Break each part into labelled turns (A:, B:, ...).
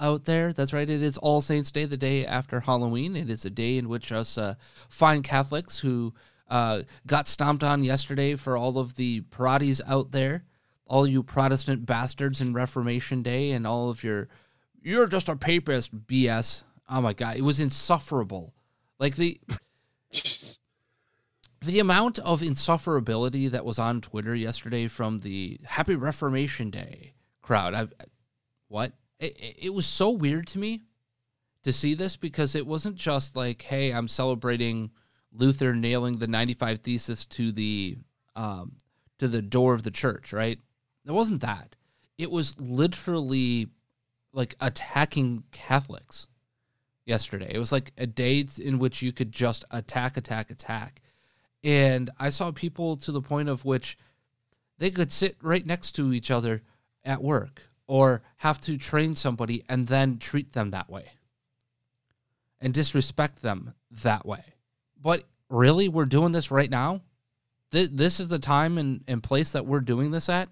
A: out there. That's right. It is All Saints Day, the day after Halloween. It is a day in which us uh, fine Catholics who uh, got stomped on yesterday for all of the parades out there, all you Protestant bastards in Reformation Day, and all of your you're just a papist BS. Oh my God, it was insufferable. Like the the amount of insufferability that was on Twitter yesterday from the Happy Reformation Day crowd. I've what it, it was so weird to me to see this because it wasn't just like, hey, I'm celebrating Luther nailing the 95 thesis to the um, to the door of the church, right? It wasn't that. It was literally like attacking Catholics yesterday. It was like a day in which you could just attack, attack, attack. And I saw people to the point of which they could sit right next to each other at work or have to train somebody and then treat them that way and disrespect them that way. But really, we're doing this right now? Th- this is the time and, and place that we're doing this at?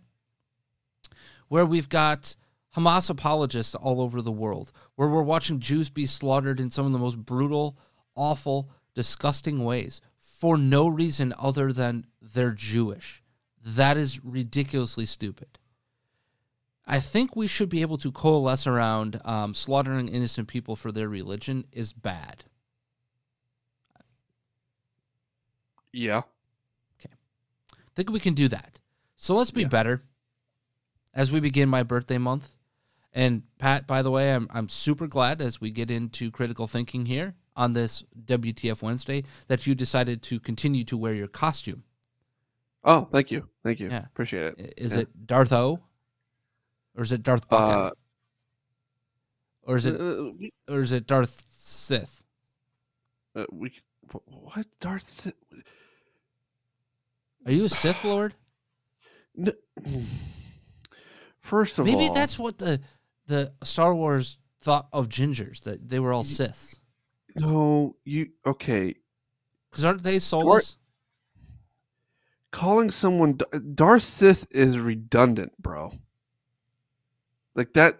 A: Where we've got Hamas apologists all over the world, where we're watching Jews be slaughtered in some of the most brutal, awful, disgusting ways for no reason other than they're Jewish. That is ridiculously stupid. I think we should be able to coalesce around um, slaughtering innocent people for their religion is bad.
B: Yeah.
A: Okay. I think we can do that. So let's be
B: Yeah.
A: better as we begin my birthday month. And Pat, by the way, I'm I'm super glad as we get into critical thinking here on this WTF Wednesday that you decided to continue to wear your costume.
B: Oh, thank you. Thank you.
A: Yeah.
B: Appreciate it.
A: Is
B: Yeah.
A: it Darth O? Or is it Darth Bucket?
B: Uh,
A: or is it
B: uh, we,
A: or is it Darth Sith?
B: uh, we what Darth Sith?
A: Are you a Sith Lord?
B: N- First of
A: Maybe
B: all, maybe
A: that's what the the Star Wars thought of gingers that they were all Siths.
B: no. You okay?
A: Because aren't they soulless?
B: Calling someone Darth Sith is redundant, bro. Like that.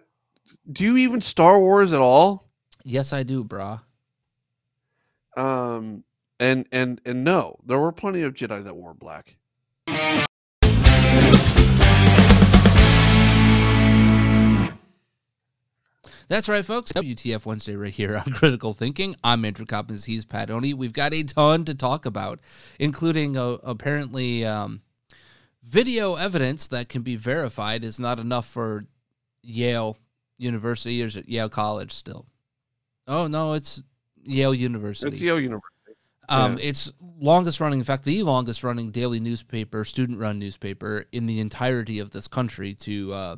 B: Do you even Star Wars at all?
A: Yes, I do, brah.
B: Um, and and and no, there were plenty of Jedi that wore black.
A: That's right, folks. WTF Wednesday right here on Critical Thinking. I'm Andrew Coppins. He's Pat Oney. We've got a ton to talk about, including uh, apparently um, video evidence that can be verified is not enough for Yale University or is it Yale College still? Oh, no, it's Yale University.
B: It's Yale University.
A: Um,
B: Yeah.
A: It's longest running, in fact, the longest running daily newspaper, student run newspaper in the entirety of this country to uh,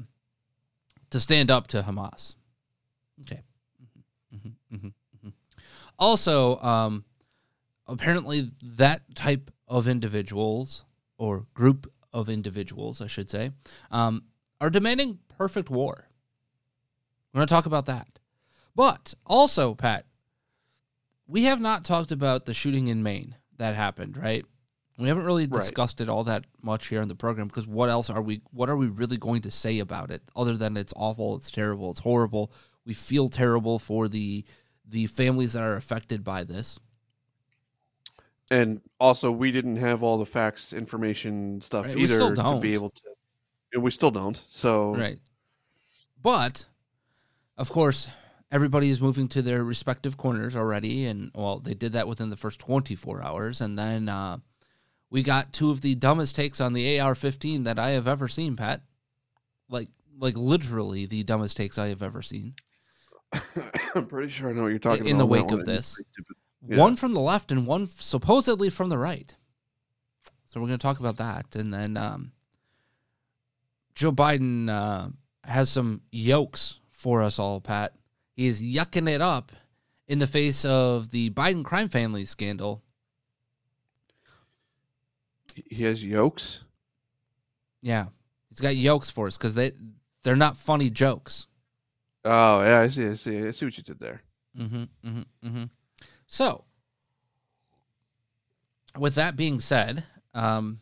A: to stand up to Hamas. Okay. Mhm, mhm, mhm. Also, um, apparently, that type of individuals or group of individuals, I should say, um, are demanding perfect war. We're going to talk about that. But also, Pat, we have not talked about the shooting in Maine that happened, right? We haven't really
B: Right.
A: discussed it all that much here in the program because what else are we what are we really going to say about it other than it's awful, it's terrible, it's horrible. We feel terrible for the the families that are affected by this.
B: And also, we didn't have all the facts, information stuff
A: Right, we still
B: either to be able to. and we still don't. So
A: Right. But of course, everybody is moving to their respective corners already and well, they did that within the first 24 hours and then uh we got two of the dumbest takes on the AR-15 that I have ever seen, Pat. Like like literally the dumbest takes I have ever seen.
B: I'm pretty sure I know what you're talking
A: In
B: about. In the
A: wake of this.
B: Yeah.
A: One from the left and one supposedly from the right. So we're going to talk about that, and then um, Joe Biden uh, has some yokes for us all. Pat, he is yucking it up in the face of the Biden crime family scandal.
B: He has yokes.
A: Yeah, he's got yokes for us because they they're not funny jokes.
B: Oh yeah, I see. I see. I see what you did there.
A: Mm-hmm, mm-hmm, mm-hmm. So, with that being said, um,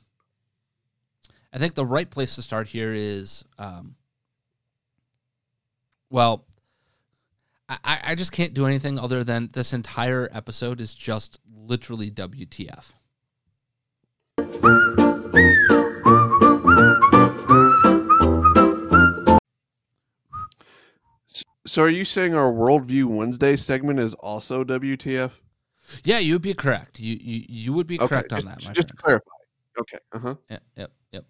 A: I think the right place to start here is, um, well, I, I just can't do anything other than this entire episode is just literally WTF.
B: So are you saying our Worldview Wednesday segment is also WTF?
A: Yeah, you would be correct. You you, you would be correct
B: just,
A: on that, my
B: just to clarify. Okay. Uh huh.
A: Yep, yep, yep.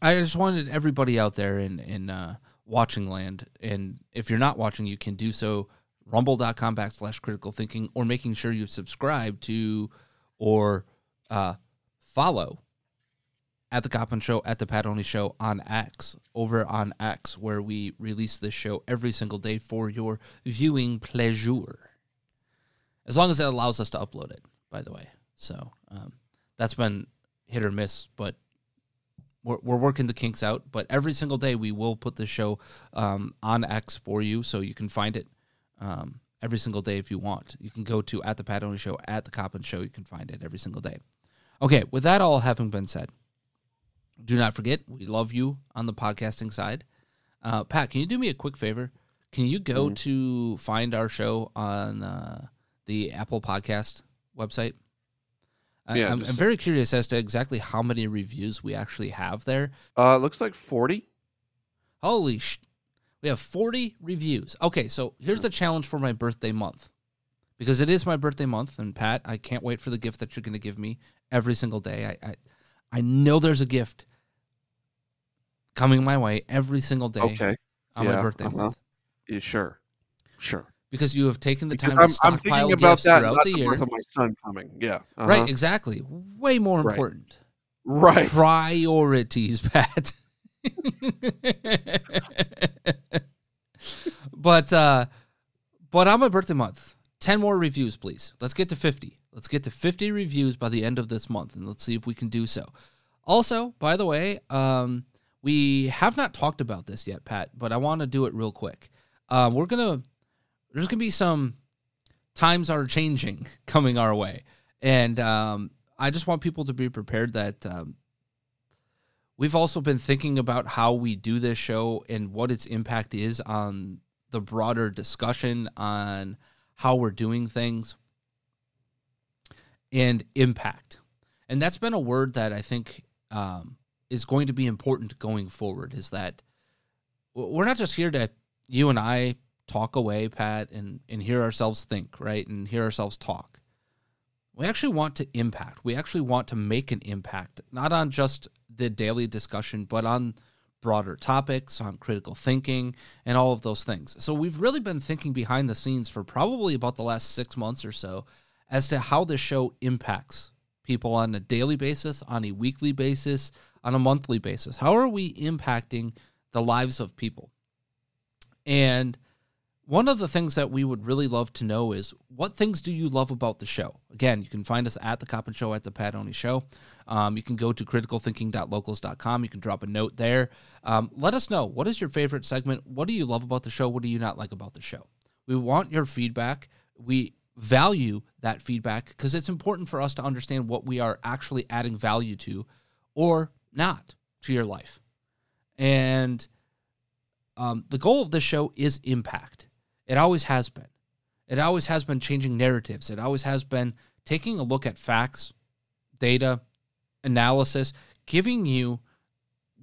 A: I just wanted everybody out there in in uh, watching land, and if you're not watching, you can do so rumble.com backslash critical thinking, or making sure you subscribe to or uh, follow at the Coppin Show, at the Pat Oney Show on X, over on X, where we release this show every single day for your viewing pleasure. As long as it allows us to upload it, by the way. So um, that's been hit or miss, but we're, we're working the kinks out. But every single day, we will put the show um, on X for you, so you can find it um, every single day if you want. You can go to at the Pat Oney Show, at the Coppin Show. You can find it every single day. Okay, with that all having been said, do not forget we love you on the podcasting side. Uh, Pat, can you do me a quick favor? Can you go to find our show on uh, the Apple Podcast website?
B: Yeah,
A: I'm, I'm very curious as to exactly how many reviews we actually have there.
B: Uh, it looks like forty.
A: Holy sh! We have 40 reviews. Okay, so here's the challenge for my birthday month. Because it is my birthday month, and Pat, I can't wait for the gift that you're going to give me every single day. I, I, I know there's a gift coming my way every single day
B: Okay.
A: on my birthday
B: uh-huh.
A: month.
B: Yeah, sure. Sure.
A: Because you have taken the
B: Because
A: time
B: I'm,
A: to
B: I'm
A: stockpile
B: thinking about that,
A: throughout the
B: the
A: year.
B: of my son coming. Yeah. uh-huh.
A: Right, exactly. Way more
B: Right.
A: important.
B: Right.
A: priorities, Pat. but uh but on my birthday month, 10 more reviews, please. Let's get to 50. Let's get to 50 reviews by the end of this month and let's see if we can do so. Also, by the way, um we have not talked about this yet, Pat, but I want to do it real quick. Um we're going to there's going to be some times are changing coming our way. And um I just want people to be prepared that um, we've also been thinking about how we do this show and what its impact is on the broader discussion on how we're doing things and impact. And that's been a word that I think um, is going to be important going forward is that we're not just here to, you and I talk away, Pat, and, and hear ourselves think, right? And hear ourselves talk. We actually want to impact. We actually want to make an impact, not on just the daily discussion, but on broader topics, on critical thinking, and all of those things. So we've really been thinking behind the scenes for probably about the last six months or so as to how this show impacts people on a daily basis, on a weekly basis, on a monthly basis. How are we impacting the lives of people? And one of the things that we would really love to know is what things do you love about the show? Again, you can find us at the Coppin Show at the Pat Oney Show. Um, you can go to criticalthinking.locals.com. You can drop a note there. Um, let us know what is your favorite segment. What do you love about the show? What do you not like about the show? We want your feedback. We value that feedback because it's important for us to understand what we are actually adding value to or not to your life. And um, the goal of this show is impact. It always has been. It always has been changing narratives. It always has been taking a look at facts, data, analysis, giving you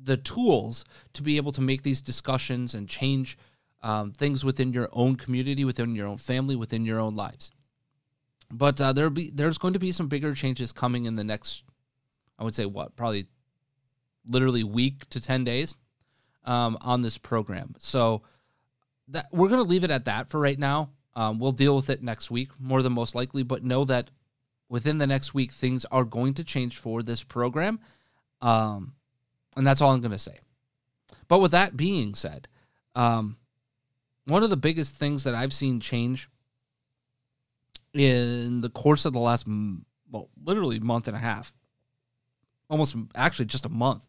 A: the tools to be able to make these discussions and change um, things within your own community, within your own family, within your own lives. But uh, there'll be there's going to be some bigger changes coming in the next, I would say, what probably, literally week to ten days, um, on this program. So that we're going to leave it at that for right now. Um, we'll deal with it next week, more than most likely, but know that within the next week, things are going to change for this program. Um, and that's all I'm going to say. But with that being said, um, one of the biggest things that I've seen change in the course of the last, well, literally month and a half, almost actually just a month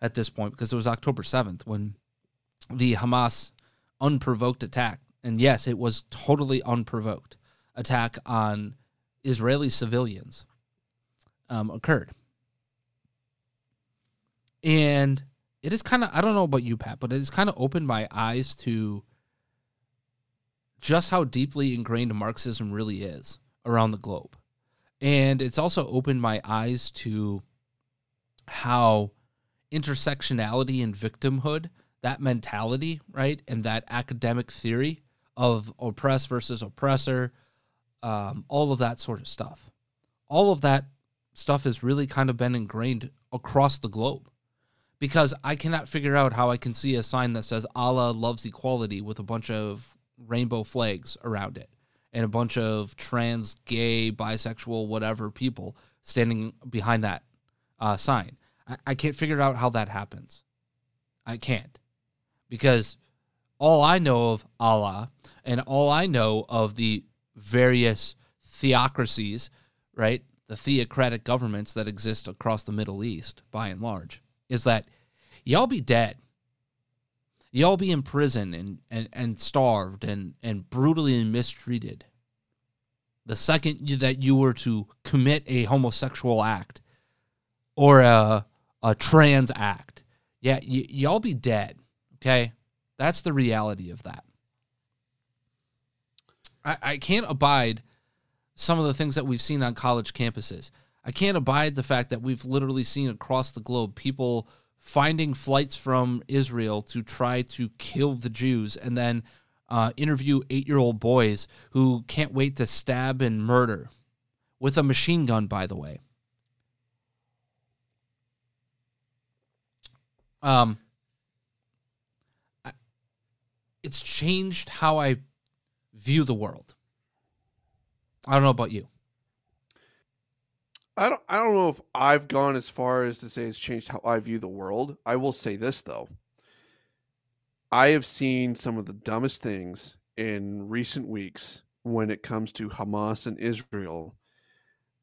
A: at this point, because it was October 7th when the Hamas unprovoked attack, and yes, it was totally unprovoked attack on Israeli civilians um, occurred. And it is kind of, I don't know about you, Pat, but it has kind of opened my eyes to just how deeply ingrained Marxism really is around the globe. And it's also opened my eyes to how intersectionality and victimhood that mentality, right, and that academic theory of oppress versus oppressor, um, all of that sort of stuff. All of that stuff has really kind of been ingrained across the globe because I cannot figure out how I can see a sign that says Allah loves equality with a bunch of rainbow flags around it and a bunch of trans, gay, bisexual, whatever people standing behind that uh, sign. I, I can't figure out how that happens. I can't because all I know of Allah and all I know of the various theocracies, right? The theocratic governments that exist across the Middle East by and large is that y'all be dead. Y'all be in prison and, and, and starved and, and brutally mistreated. The second that you were to commit a homosexual act or a, a trans act, yeah, y- y'all be dead. Okay. That's the reality of that. I, I can't abide some of the things that we've seen on college campuses. I can't abide the fact that we've literally seen across the globe people finding flights from Israel to try to kill the Jews and then uh, interview eight year old boys who can't wait to stab and murder with a machine gun, by the way. Um, it's changed how I view the world. I don't know about you.
B: I don't I don't know if I've gone as far as to say it's changed how I view the world. I will say this though. I have seen some of the dumbest things in recent weeks when it comes to Hamas and Israel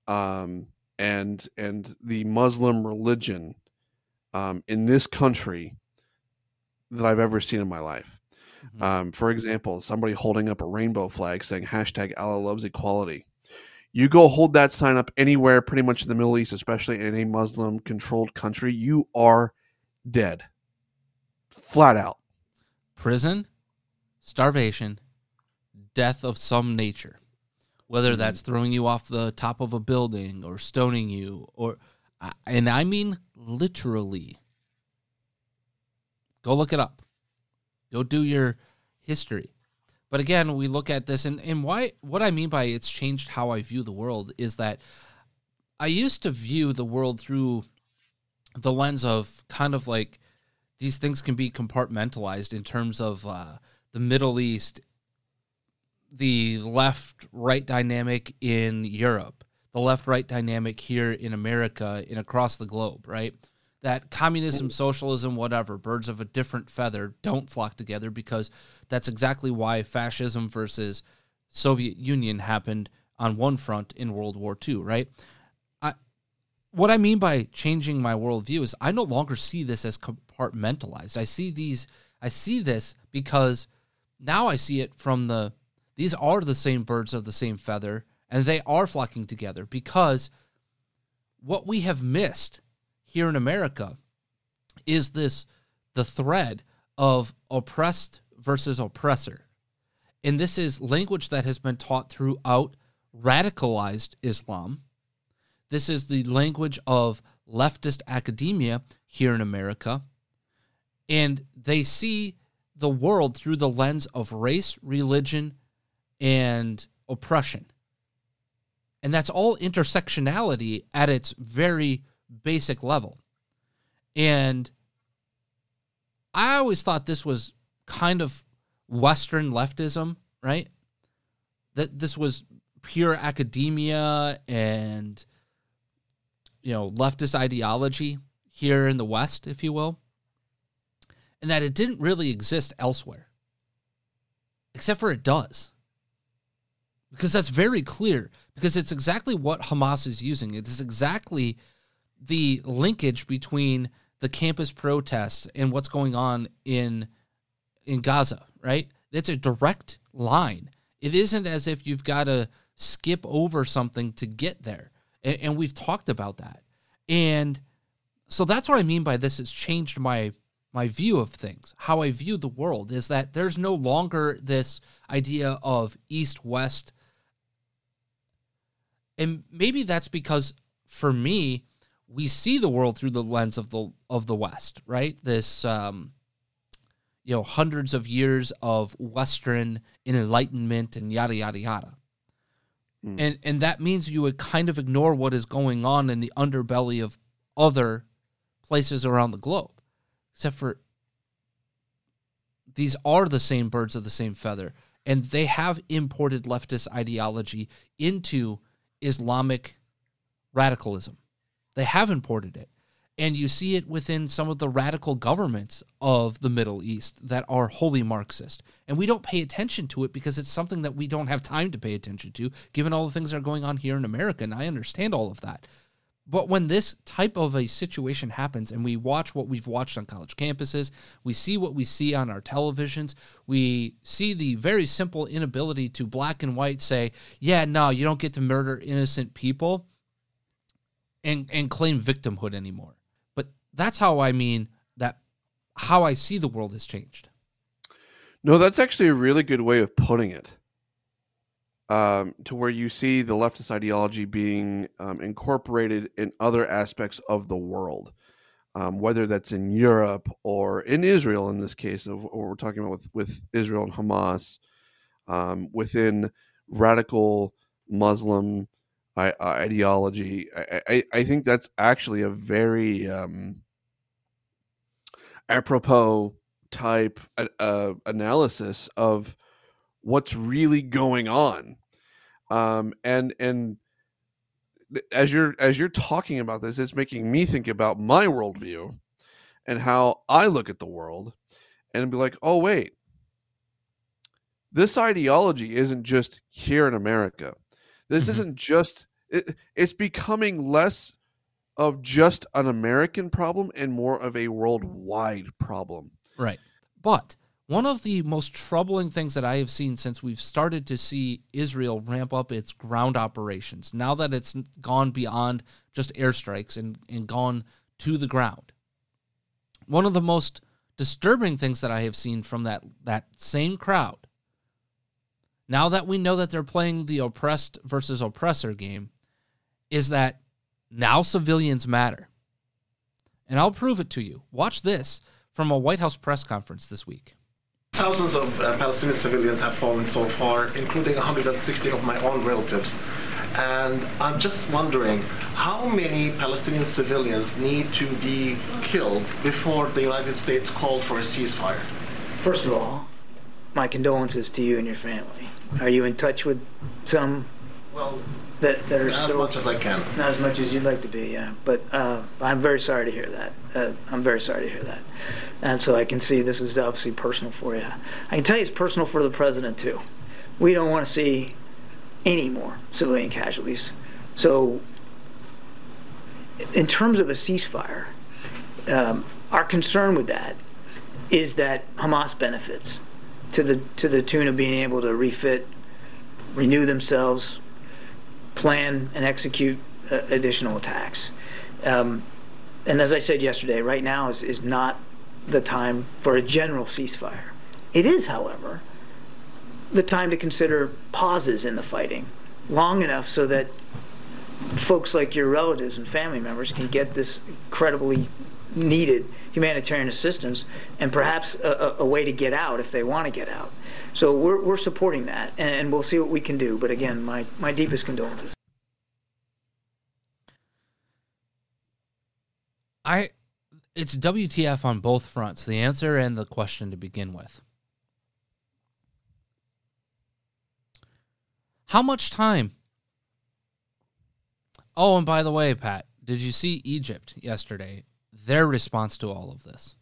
B: um and and the Muslim religion um in this country that I've ever seen in my life. Mm-hmm. Um, for example, somebody holding up a rainbow flag saying hashtag Allah loves equality. You go hold that sign up anywhere, pretty much in the Middle East, especially in a Muslim controlled country, you are dead. Flat out.
A: Prison, starvation, death of some nature. Whether mm-hmm. that's throwing you off the top of a building or stoning you, or, and I mean literally. Go look it up. Go do your history. But again, we look at this and, and why what I mean by it's changed how I view the world is that I used to view the world through the lens of kind of like these things can be compartmentalized in terms of uh, the Middle East, the left right dynamic in Europe, the left right dynamic here in America and across the globe, right? That communism, mm. socialism, whatever, birds of a different feather don't flock together because that's exactly why fascism versus Soviet Union happened on one front in World War II, right? I, what I mean by changing my worldview is I no longer see this as compartmentalized. I see these, I see this because now I see it from the, these are the same birds of the same feather and they are flocking together because what we have missed here in America is this the thread of oppressed versus oppressor. And this is language that has been taught throughout radicalized Islam. This is the language of leftist academia here in America. And they see the world through the lens of race, religion, and oppression. And that's all intersectionality at its very basic level. And I always thought this was kind of Western leftism, right? That this was pure academia and, you know, leftist ideology here in the West, if you will. And that it didn't really exist elsewhere. Except for it does. Because that's very clear. Because it's exactly what Hamas is using. It is exactly the linkage between the campus protests and what's going on in in Gaza, right? It's a direct line. It isn't as if you've got to skip over something to get there. And, and we've talked about that. And so that's what I mean by this has changed my my view of things, how I view the world is that there's no longer this idea of east west. And maybe that's because for me, we see the world through the lens of the of the West, right? This um, you know hundreds of years of Western enlightenment and yada yada yada, mm. and and that means you would kind of ignore what is going on in the underbelly of other places around the globe, except for these are the same birds of the same feather, and they have imported leftist ideology into Islamic radicalism they have imported it. And you see it within some of the radical governments of the Middle East that are wholly Marxist. And we don't pay attention to it because it's something that we don't have time to pay attention to, given all the things that are going on here in America. And I understand all of that. But when this type of a situation happens and we watch what we've watched on college campuses, we see what we see on our televisions, we see the very simple inability to black and white say, yeah, no, you don't get to murder innocent people and and claim victimhood anymore. But that's how I mean that how I see the world has changed.
B: No, that's actually a really good way of putting it. Um, to where you see the leftist ideology being um, incorporated in other aspects of the world, um, whether that's in Europe or in Israel. In this case, of what we're talking about with with Israel and Hamas, um, within radical Muslim ideology. I, I, I think that's actually a very um, apropos type uh, analysis of what's really going on. Um, and and as you're as you're talking about this, it's making me think about my worldview and how I look at the world, and be like, oh wait, this ideology isn't just here in America. This mm-hmm. isn't just it, it's becoming less of just an American problem and more of a worldwide problem.
A: Right. But one of the most troubling things that I have seen since we've started to see Israel ramp up its ground operations, now that it's gone beyond just airstrikes and, and gone to the ground, one of the most disturbing things that I have seen from that, that same crowd now that we know that they're playing the oppressed versus oppressor game, is that now civilians matter. And I'll prove it to you. Watch this from a White House press conference this week.
C: Thousands of uh, Palestinian civilians have fallen so far, including 160 of my own relatives. And I'm just wondering how many Palestinian civilians need to be killed before the United States called for a ceasefire?
D: First of all, my condolences to you and your family. Are you in touch with some
C: Well,
D: that that are not
C: as
D: still
C: much as I can.
D: not as much as you'd like to be. Yeah, but uh, I'm very sorry to hear that. Uh, I'm very sorry to hear that. And so I can see this is obviously personal for you. I can tell you it's personal for the president too. We don't want to see any more civilian casualties. So, in terms of a ceasefire, um, our concern with that is that Hamas benefits to the to the tune of being able to refit, renew themselves, plan and execute uh, additional attacks. Um, and as I said yesterday, right now is, is not the time for a general ceasefire. It is, however, the time to consider pauses in the fighting long enough so that folks like your relatives and family members can get this incredibly needed humanitarian assistance and perhaps a, a way to get out if they want to get out. So we're, we're supporting that and, and we'll see what we can do. But again, my, my deepest condolences.
A: I it's WTF on both fronts, the answer and the question to begin with. How much time? Oh, and by the way, Pat, did you see Egypt yesterday? Their response to all of this.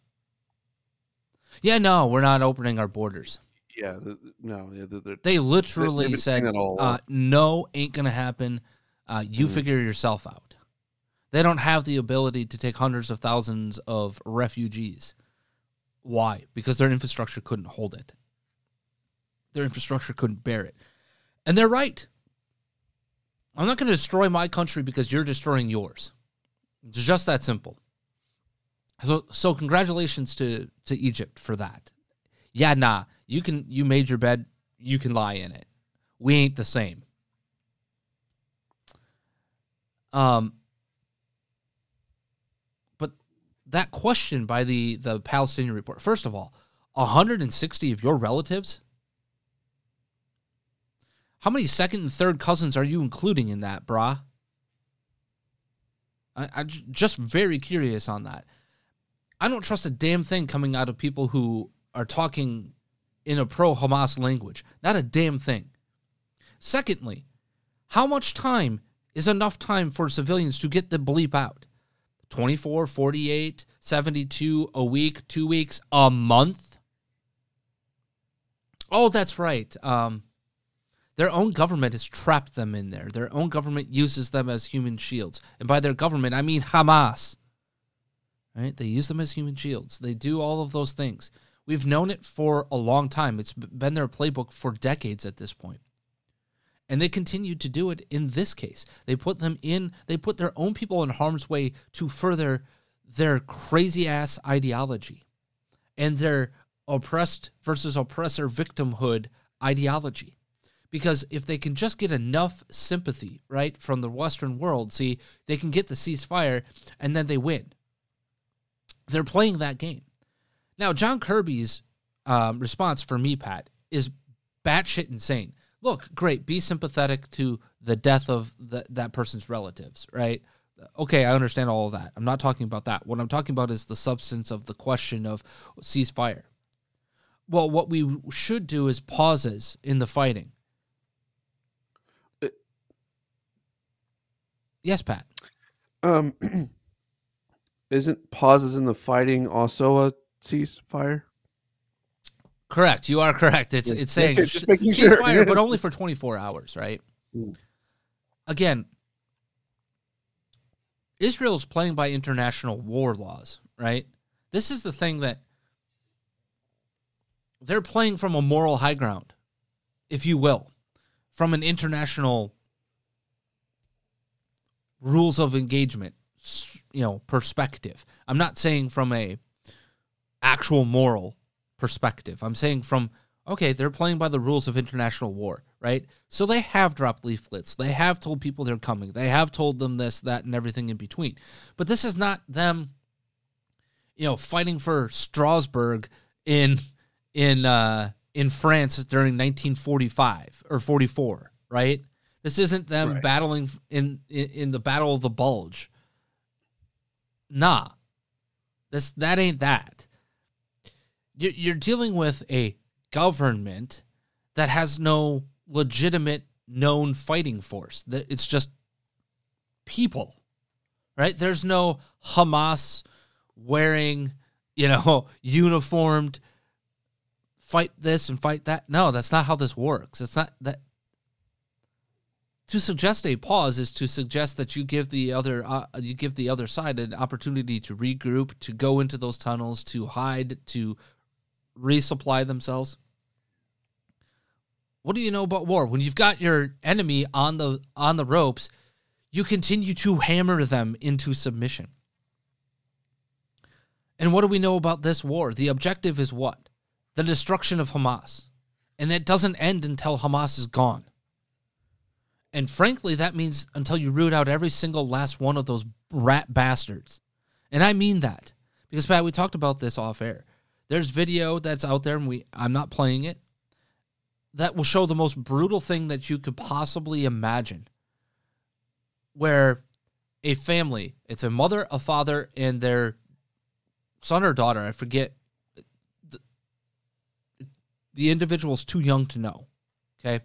A: Yeah, no, we're not opening our borders.
B: Yeah, no, yeah, the, the,
A: They literally
B: been
A: said, uh, "No, ain't gonna happen. Uh, you
B: Mhm.
A: figure yourself out." They don't have the ability to take hundreds of thousands of refugees. Why? Because their infrastructure couldn't hold it. Their infrastructure couldn't bear it, and they're right. I'm not going to destroy my country because you're destroying yours. It's just that simple. So, so congratulations to to Egypt for that. Yeah, nah, you can you made your bed, you can lie in it. We ain't the same. Um but that question by the the Palestinian report. First of all, 160 of your relatives? How many second and third cousins are you including in that, brah? I, I'm just very curious on that. I don't trust a damn thing coming out of people who are talking in a pro Hamas language. Not a damn thing. Secondly, how much time is enough time for civilians to get the bleep out? 24, 48, 72, a week, two weeks, a month? Oh, that's right. Um, their own government has trapped them in there. Their own government uses them as human shields. And by their government, I mean Hamas. Right? They use them as human shields. They do all of those things. We've known it for a long time. It's been their playbook for decades at this point. And they continue to do it in this case. They put them in, they put their own people in harm's way to further their crazy ass ideology and their oppressed versus oppressor victimhood ideology. Because if they can just get enough sympathy, right, from the Western world, see, they can get the ceasefire and then they win. They're playing that game. Now, John Kirby's um, response for me, Pat, is batshit insane. Look, great, be sympathetic to the death of the, that person's relatives, right? Okay, I understand all of that. I'm not talking about that. What I'm talking about is the substance of the question of ceasefire. Well, what we should do is pauses in the fighting.
B: Uh,
A: Yes, Pat.
B: Um, isn't pauses in the fighting also a ceasefire?
A: Correct. You are correct. It's
B: Yeah.
A: it's saying
B: just making sure.
A: ceasefire, but only for 24 hours, right?
B: Mm.
A: Again, Israel's playing by international war laws, right? This is the thing that they're playing from a moral high ground, if you will, from an international rules of engagement, you know, perspective. I'm not saying from a actual moral perspective. I'm saying from okay, they're playing by the rules of international war, right? So they have dropped leaflets. They have told people they're coming. They have told them this, that, and everything in between. But this is not them, you know, fighting for Strasbourg in in uh in France during 1945 or 44, right? This isn't them
B: Right.
A: battling in, in in the Battle of the Bulge. Nah. This that ain't that you're dealing with a government that has no legitimate known fighting force. That it's just people, right? There's no Hamas wearing, you know, uniformed fight this and fight that. No, that's not how this works. It's not that to suggest a pause is to suggest that you give the other uh, you give the other side an opportunity to regroup, to go into those tunnels, to hide, to resupply themselves. What do you know about war? When you've got your enemy on the on the ropes, you continue to hammer them into submission. And what do we know about this war? The objective is what? The destruction of Hamas. And that doesn't end until Hamas is gone. And frankly, that means until you root out every single last one of those rat bastards. And I mean that. Because Pat, we talked about this off air. There's video that's out there and we I'm not playing it. That will show the most brutal thing that you could possibly imagine. Where a family, it's a mother, a father, and their son or daughter, I forget. The, the individual's too young to know. Okay.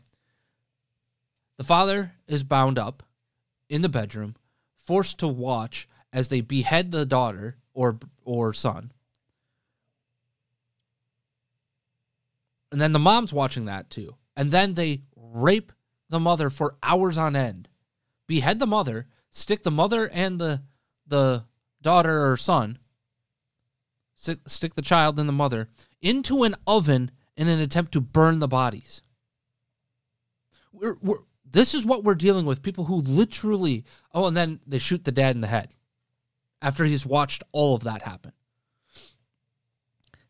A: The father is bound up in the bedroom, forced to watch as they behead the daughter or or son. And then the mom's watching that too. And then they rape the mother for hours on end. Behead the mother, stick the mother and the the daughter or son, stick, the child and the mother into an oven in an attempt to burn the bodies. We're, we're, this is what we're dealing with people who literally, oh, and then they shoot the dad in the head after he's watched all of that happen.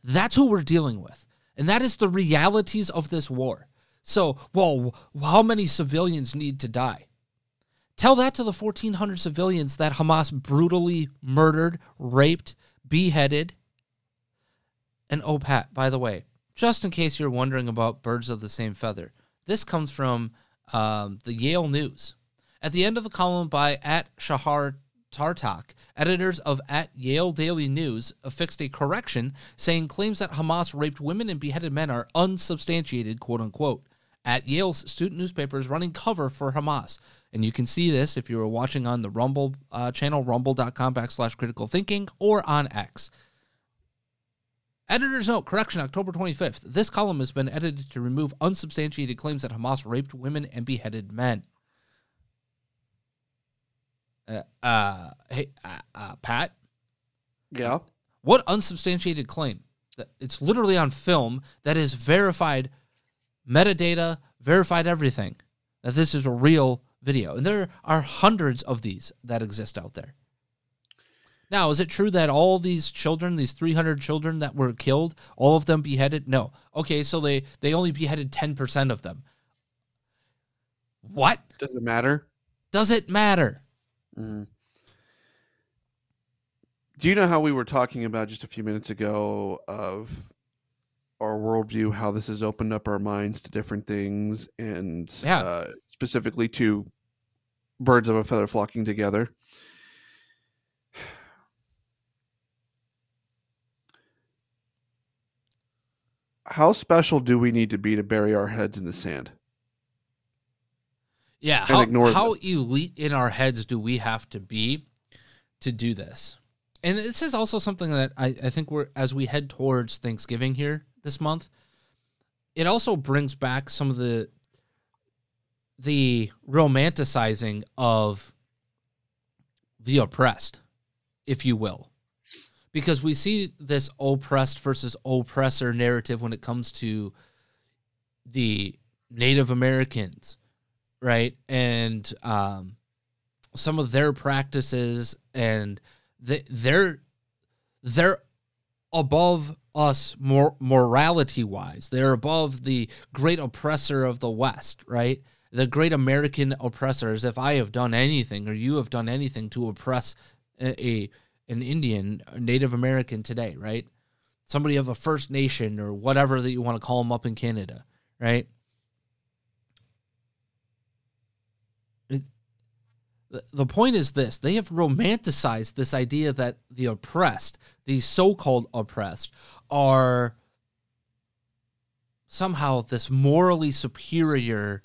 A: That's who we're dealing with. And that is the realities of this war. So, well, how many civilians need to die? Tell that to the 1,400 civilians that Hamas brutally murdered, raped, beheaded. And oh, Pat, by the way, just in case you're wondering about birds of the same feather, this comes from um, the Yale News. At the end of the column by at Sahar Tartak, editors of at Yale Daily News affixed a correction saying claims that Hamas raped women and beheaded men are unsubstantiated, quote unquote. At Yale's student newspaper is running cover for Hamas. And you can see this if you were watching on the Rumble uh, channel, rumble.com backslash critical thinking, or on X. Editor's note, correction, October 25th. This column has been edited to remove unsubstantiated claims that Hamas raped women and beheaded men. Uh, uh hey, uh, uh, Pat?
B: Yeah.
A: What unsubstantiated claim? It's literally on film that is verified metadata, verified everything. That this is a real video. And there are hundreds of these that exist out there. Now, is it true that all these children, these 300 children that were killed, all of them beheaded? No. Okay, so they they only beheaded 10% of them. What?
B: Does it matter?
A: Does it matter?
B: Mm. Do you know how we were talking about just a few minutes ago of our worldview, how this has opened up our minds to different things, and
A: yeah.
B: uh, specifically to birds of a feather flocking together? How special do we need to be to bury our heads in the sand?
A: Yeah, how, how elite in our heads do we have to be to do this? And this is also something that I, I think we're as we head towards Thanksgiving here this month, it also brings back some of the the romanticizing of the oppressed, if you will because we see this oppressed versus oppressor narrative when it comes to the Native Americans, right? And um, some of their practices and they, they're they're above us more morality wise. They're above the great oppressor of the West, right? The great American oppressors. If I have done anything or you have done anything to oppress a, a an Indian, Native American today, right? Somebody of a First Nation or whatever that you want to call them up in Canada, right? The point is this they have romanticized this idea that the oppressed, the so called oppressed, are somehow this morally superior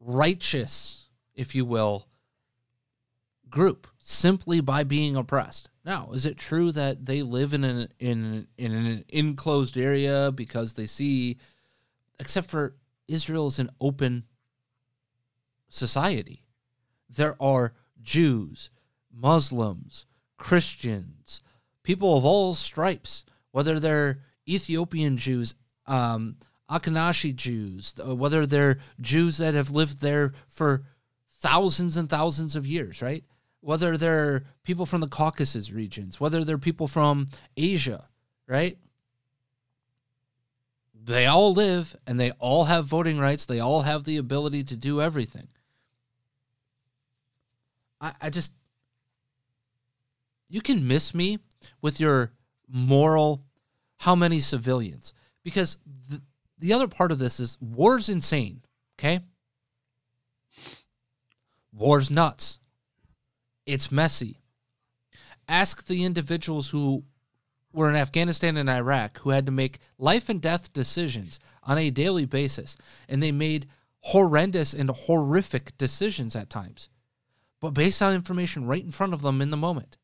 A: righteous, if you will, group simply by being oppressed. Now, is it true that they live in an in in an enclosed area because they see except for Israel is an open society. There are Jews, Muslims, Christians, people of all stripes, whether they're Ethiopian Jews, um, Akanashi Jews, uh, whether they're Jews that have lived there for thousands and thousands of years, right? Whether they're people from the Caucasus regions, whether they're people from Asia, right? They all live and they all have voting rights. They all have the ability to do everything. I, I just, you can miss me with your moral, how many civilians? Because the, the other part of this is war's insane, okay? War's nuts. It's messy. Ask the individuals who were in Afghanistan and Iraq who had to make life and death decisions on a daily basis, and they made horrendous and horrific decisions at times, but based on information right in front of them in the moment.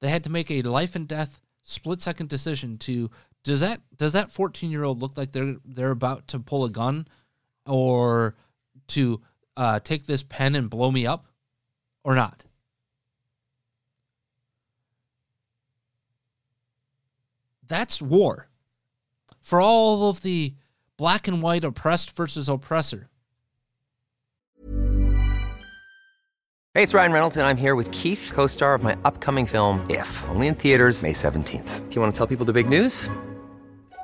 A: They had to make a life and death split second decision to does that does that 14 year old look like they're they're about to pull a gun or to uh, take this pen and blow me up or not that's war for all of the black and white oppressed versus oppressor
E: Hey, it's Ryan Reynolds, and I'm here with Keith, co star of my upcoming film, If, only in theaters, May 17th. Do you want to tell people the big news?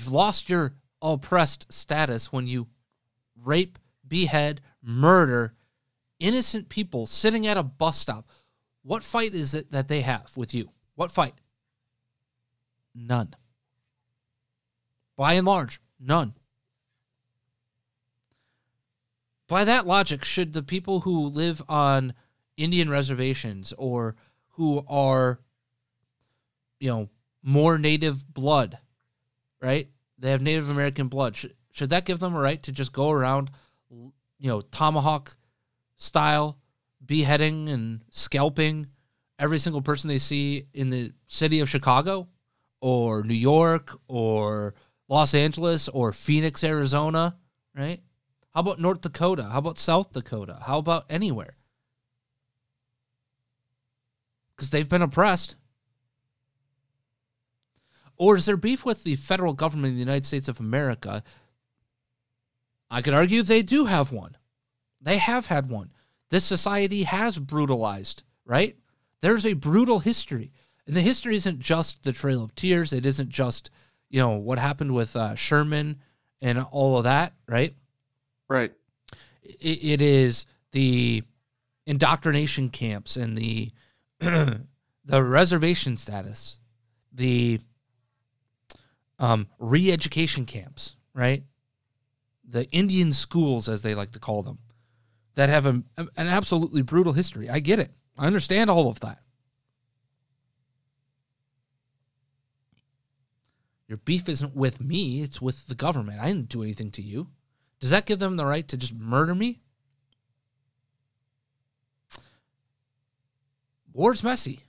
A: You've lost your oppressed status when you rape, behead, murder innocent people sitting at a bus stop. What fight is it that they have with you? What fight? None. By and large, none. By that logic, should the people who live on Indian reservations or who are, you know, more native blood, right? They have Native American blood. Should, should that give them a right to just go around, you know, tomahawk style beheading and scalping every single person they see in the city of Chicago or New York or Los Angeles or Phoenix, Arizona, right? How about North Dakota? How about South Dakota? How about anywhere? Because they've been oppressed. Or is there beef with the federal government of the United States of America? I could argue they do have one. They have had one. This society has brutalized, right? There's a brutal history. And the history isn't just the Trail of Tears. It isn't just, you know, what happened with uh, Sherman and all of that, right?
B: Right.
A: It, it is the indoctrination camps and the the reservation status, the um, re-education camps, right? The Indian schools, as they like to call them, that have a, an absolutely brutal history. I get it. I understand all of that. Your beef isn't with me, it's with the government. I didn't do anything to you. Does that give them the right to just murder me? War's messy.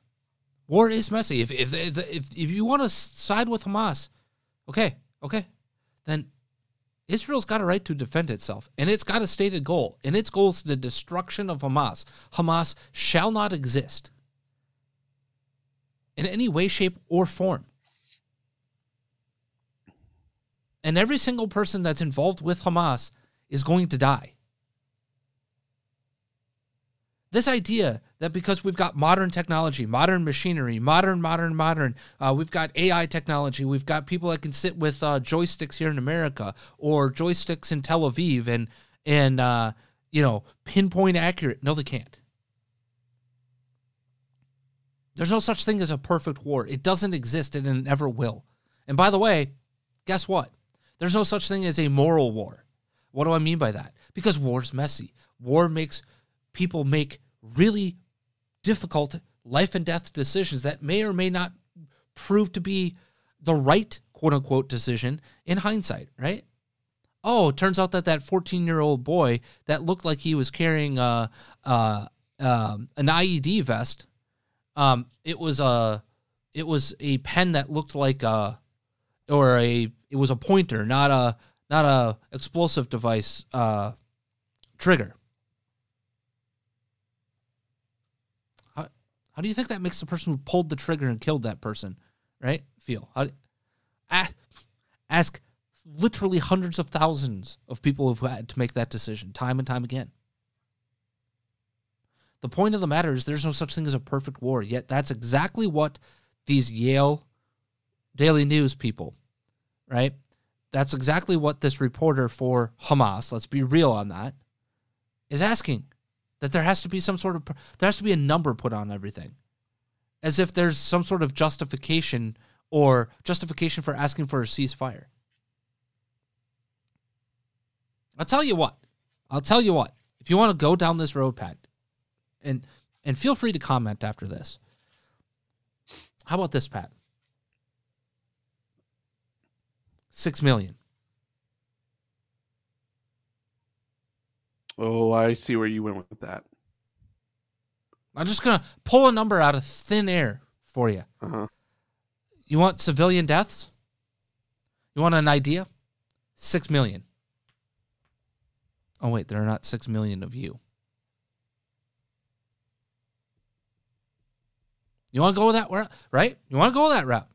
A: War is messy. If if if, if you want to side with Hamas, okay, okay, then Israel's got a right to defend itself, and it's got a stated goal, and its goal is the destruction of Hamas. Hamas shall not exist in any way, shape, or form. And every single person that's involved with Hamas is going to die. This idea that because we've got modern technology, modern machinery, modern, modern, modern, uh, we've got AI technology, we've got people that can sit with uh, joysticks here in America or joysticks in Tel Aviv and and uh, you know pinpoint accurate. No, they can't. There's no such thing as a perfect war. It doesn't exist and it never will. And by the way, guess what? There's no such thing as a moral war. What do I mean by that? Because war's messy. War makes people make really difficult life and death decisions that may or may not prove to be the right quote unquote decision in hindsight, right? Oh, it turns out that that 14 year old boy that looked like he was carrying a, a, um, an IED vest, um, it was a it was a pen that looked like a or a it was a pointer, not a not a explosive device uh, trigger. How do you think that makes the person who pulled the trigger and killed that person, right, feel? How do, ask, ask literally hundreds of thousands of people who've had to make that decision time and time again. The point of the matter is there's no such thing as a perfect war, yet that's exactly what these Yale Daily News people, right? That's exactly what this reporter for Hamas, let's be real on that, is asking that there has to be some sort of there has to be a number put on everything. As if there's some sort of justification or justification for asking for a ceasefire. I'll tell you what. I'll tell you what. If you want to go down this road pat and and feel free to comment after this. How about this pat? Six million
B: Oh, I see where you went with that.
A: I'm just gonna pull a number out of thin air for you.
B: Uh-huh.
A: You want civilian deaths? You want an idea? Six million. Oh wait, there are not six million of you. You want to go that route, right? You want to go that route?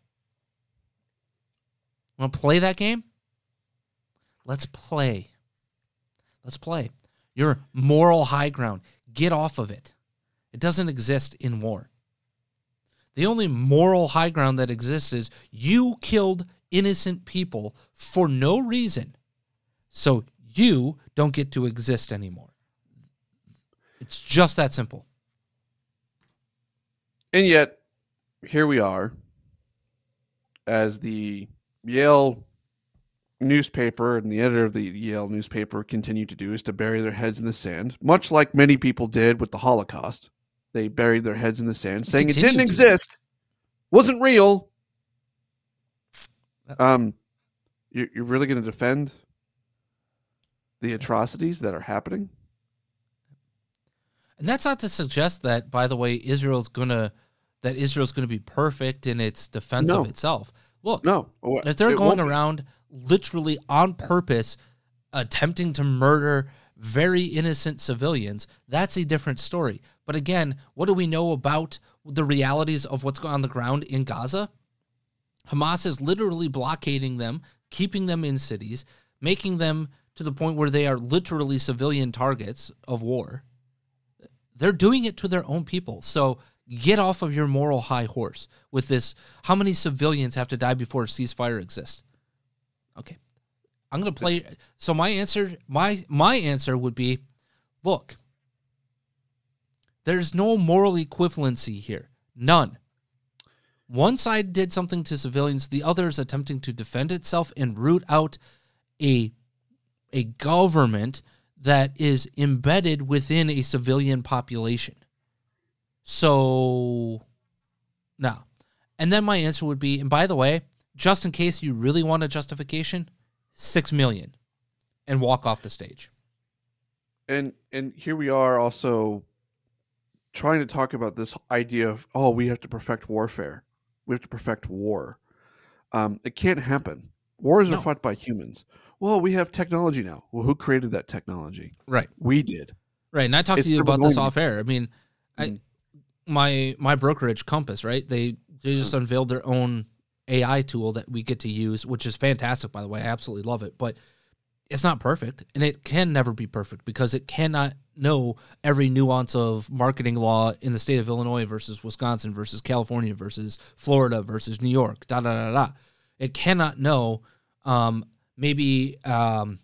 A: You Want to play that game? Let's play. Let's play. Your moral high ground. Get off of it. It doesn't exist in war. The only moral high ground that exists is you killed innocent people for no reason. So you don't get to exist anymore. It's just that simple.
B: And yet, here we are as the Yale newspaper and the editor of the Yale newspaper continue to do is to bury their heads in the sand, much like many people did with the Holocaust. They buried their heads in the sand, saying it didn't
A: to.
B: exist, wasn't real. Um, you're, you're really going to defend the atrocities that are happening?
A: And that's not to suggest that, by the way, Israel's gonna that Israel's gonna be perfect in its defense
B: No.
A: of itself. Look,
B: No,
A: if they're
B: it
A: going around literally on purpose attempting to murder very innocent civilians, that's a different story. But again, what do we know about the realities of what's going on the ground in Gaza? Hamas is literally blockading them, keeping them in cities, making them to the point where they are literally civilian targets of war. They're doing it to their own people. So get off of your moral high horse with this. How many civilians have to die before a ceasefire exists? Okay. I'm going to play so my answer my my answer would be look. There's no moral equivalency here. None. One side did something to civilians, the other is attempting to defend itself and root out a a government that is embedded within a civilian population. So no. And then my answer would be, and by the way, just in case you really want a justification, six million and walk off the stage.
B: and and here we are also trying to talk about this idea of oh we have to perfect warfare we have to perfect war um, it can't happen Wars
A: No.
B: are fought by humans. Well, we have technology now. Well, who created that technology?
A: Right.
B: We did.
A: Right, and I talked
B: It's
A: to you about this off air. I mean, I
B: Mm.
A: my my brokerage Compass, right? They they just unveiled their own AI tool that we get to use, which is fantastic, by the way. I absolutely love it, but it's not perfect, and it can never be perfect because it cannot know every nuance of marketing law in the state of Illinois versus Wisconsin versus California versus Florida versus New York. Da da da da. It cannot know um, maybe um,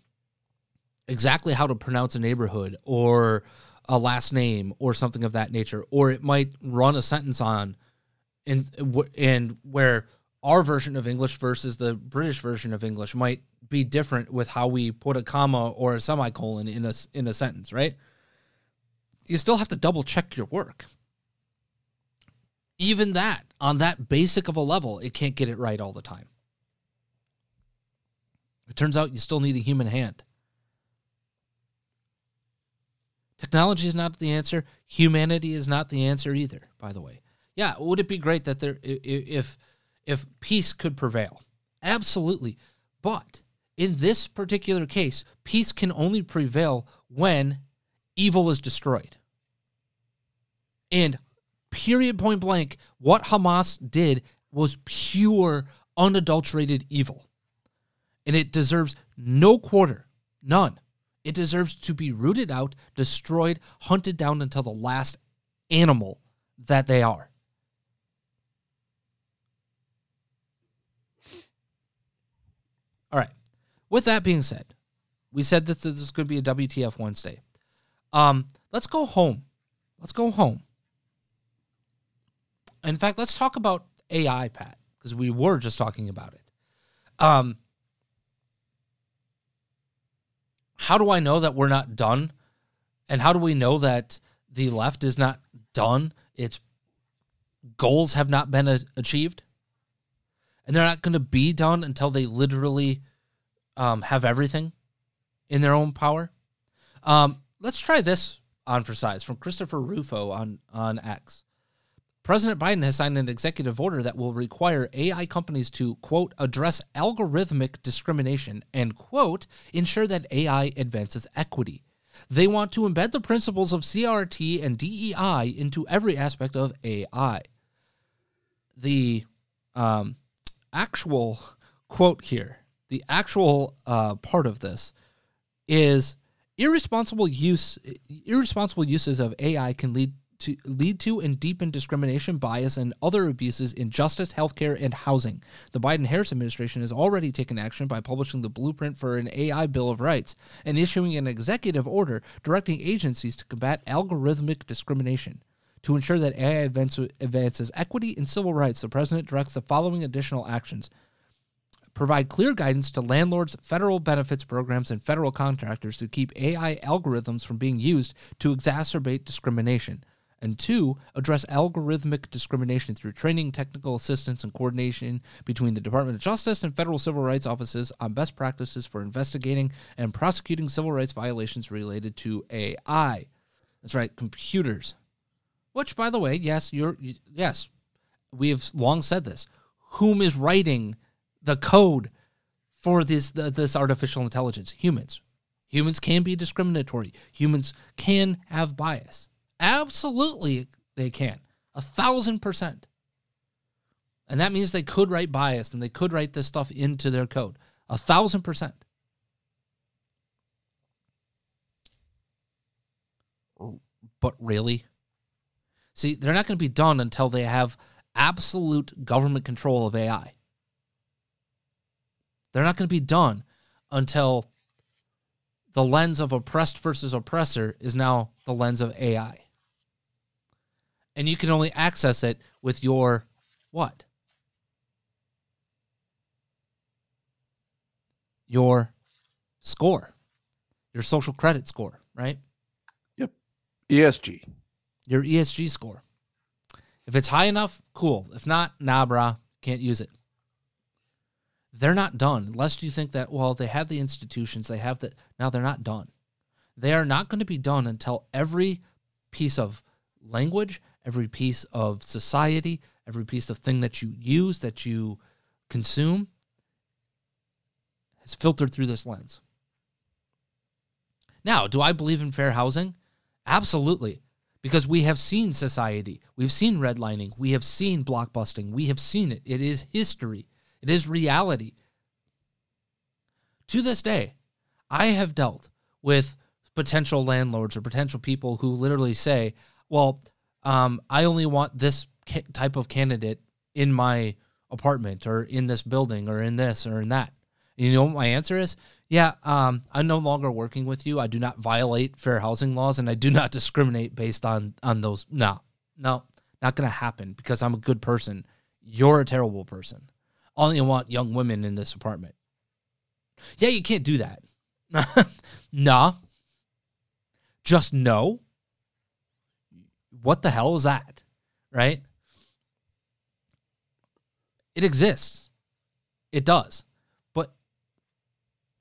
A: exactly how to pronounce a neighborhood or a last name or something of that nature, or it might run a sentence on and and where our version of English versus the British version of English might be different with how we put a comma or a semicolon in a in a sentence, right? You still have to double check your work. Even that, on that basic of a level, it can't get it right all the time. It turns out you still need a human hand. Technology is not the answer. Humanity is not the answer either, by the way. Yeah, would it be great that there i- i- if if peace could prevail? Absolutely. But in this particular case, peace can only prevail when evil is destroyed. And period point blank, what Hamas did was pure unadulterated evil. And it deserves no quarter, none. It deserves to be rooted out, destroyed, hunted down until the last animal that they are. All right. With that being said, we said that this is going to be a WTF Wednesday. Um, let's go home. Let's go home. In fact, let's talk about AI, Pat, because we were just talking about it. Um, how do I know that we're not done? And how do we know that the left is not done? Its goals have not been a- achieved? And they're not going to be done until they literally um, have everything in their own power? Um, let's try this on for size from Christopher Rufo on, on X. President Biden has signed an executive order that will require AI companies to, quote, address algorithmic discrimination and, quote, ensure that AI advances equity. They want to embed the principles of CRT and DEI into every aspect of AI. The um, actual quote here, the actual uh, part of this is irresponsible use irresponsible uses of AI can lead to lead to and deepen discrimination, bias, and other abuses in justice, healthcare, and housing. The Biden-Harris administration has already taken action by publishing the blueprint for an AI Bill of Rights and issuing an executive order directing agencies to combat algorithmic discrimination. To ensure that AI advance, advances equity and civil rights, the president directs the following additional actions provide clear guidance to landlords, federal benefits programs, and federal contractors to keep AI algorithms from being used to exacerbate discrimination. And two, address algorithmic discrimination through training, technical assistance, and coordination between the Department of Justice and federal civil rights offices on best practices for investigating and prosecuting civil rights violations related to AI. That's right, computers. Which, by the way, yes, you're yes, we have long said this. Whom is writing the code for this the, this artificial intelligence? Humans. Humans can be discriminatory. Humans can have bias. Absolutely, they can. A thousand percent. And that means they could write bias and they could write this stuff into their code. A thousand percent. But really? See, they're not going to be done until they have absolute government control of AI. They're not going to be done until the lens of oppressed versus oppressor is now the lens of AI. And you can only access it with your what? Your score, your social credit score, right? Yep.
B: ESG.
A: Your ESG score. If it's high enough, cool. If not, nah, brah, can't use it. They're not done, lest you think that, well, they have the institutions, they have the. Now they're not done. They are not going to be done until every piece of language, every piece of society, every piece of thing that you use, that you consume, has filtered through this lens. Now, do I believe in fair housing? Absolutely. Because we have seen society, we've seen redlining, we have seen blockbusting, we have seen it. It is history, it is reality. To this day, I have dealt with potential landlords or potential people who literally say, well, um, I only want this ca- type of candidate in my apartment or in this building or in this or in that. And you know what my answer is? Yeah, um, I'm no longer working with you. I do not violate fair housing laws and I do not discriminate based on on those. No, no, not to happen because I'm a good person. You're a terrible person. Only want young women in this apartment. Yeah, you can't do that. nah. Just no. What the hell is that? Right? It exists. It does.